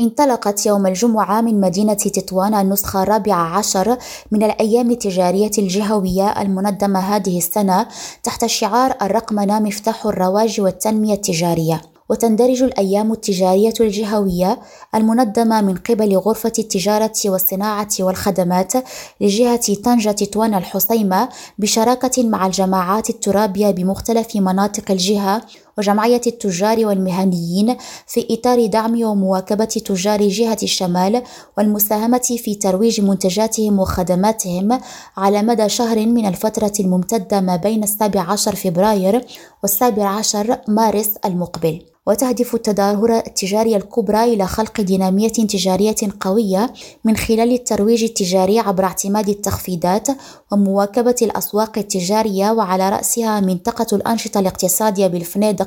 انطلقت يوم الجمعة من مدينة تطوان النسخة الرابعة عشر من الأيام التجارية الجهوية المنظمة هذه السنة تحت شعار الرقمنة مفتاح الرواج والتنمية التجارية. وتندرج الأيام التجارية الجهوية المنظمة من قبل غرفة التجارة والصناعة والخدمات لجهة طنجة تطوان الحصيمة بشراكة مع الجماعات الترابية بمختلف مناطق الجهة وجمعية التجار والمهنيين في إطار دعم ومواكبة تجار جهة الشمال والمساهمة في ترويج منتجاتهم وخدماتهم على مدى شهر من الفترة الممتدة ما بين السابع عشر فبراير والسابع عشر مارس المقبل. وتهدف التظاهرة التجارية الكبرى إلى خلق دينامية تجارية قوية من خلال الترويج التجاري عبر اعتماد التخفيضات ومواكبة الأسواق التجارية وعلى رأسها منطقة الأنشطة الاقتصادية بالفنادق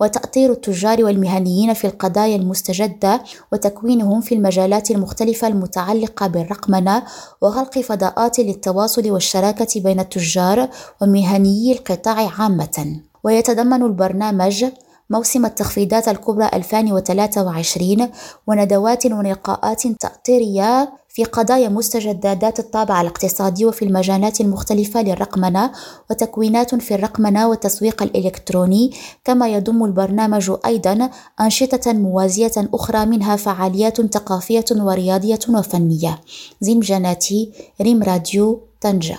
وتأطير التجار والمهنيين في القضايا المستجدة وتكوينهم في المجالات المختلفة المتعلقة بالرقمنة وخلق فضاءات للتواصل والشراكة بين التجار ومهنيي القطاع عامة. ويتضمن البرنامج موسم التخفيضات الكبرى 2023 وندوات ولقاءات تأطيرية في قضايا مستجدة ذات الطابع الاقتصادي وفي المجالات المختلفة للرقمنة وتكوينات في الرقمنة والتسويق الإلكتروني كما يضم البرنامج أيضا أنشطة موازية أخرى منها فعاليات ثقافية ورياضية وفنية. زين جناتي ريم راديو طنجة.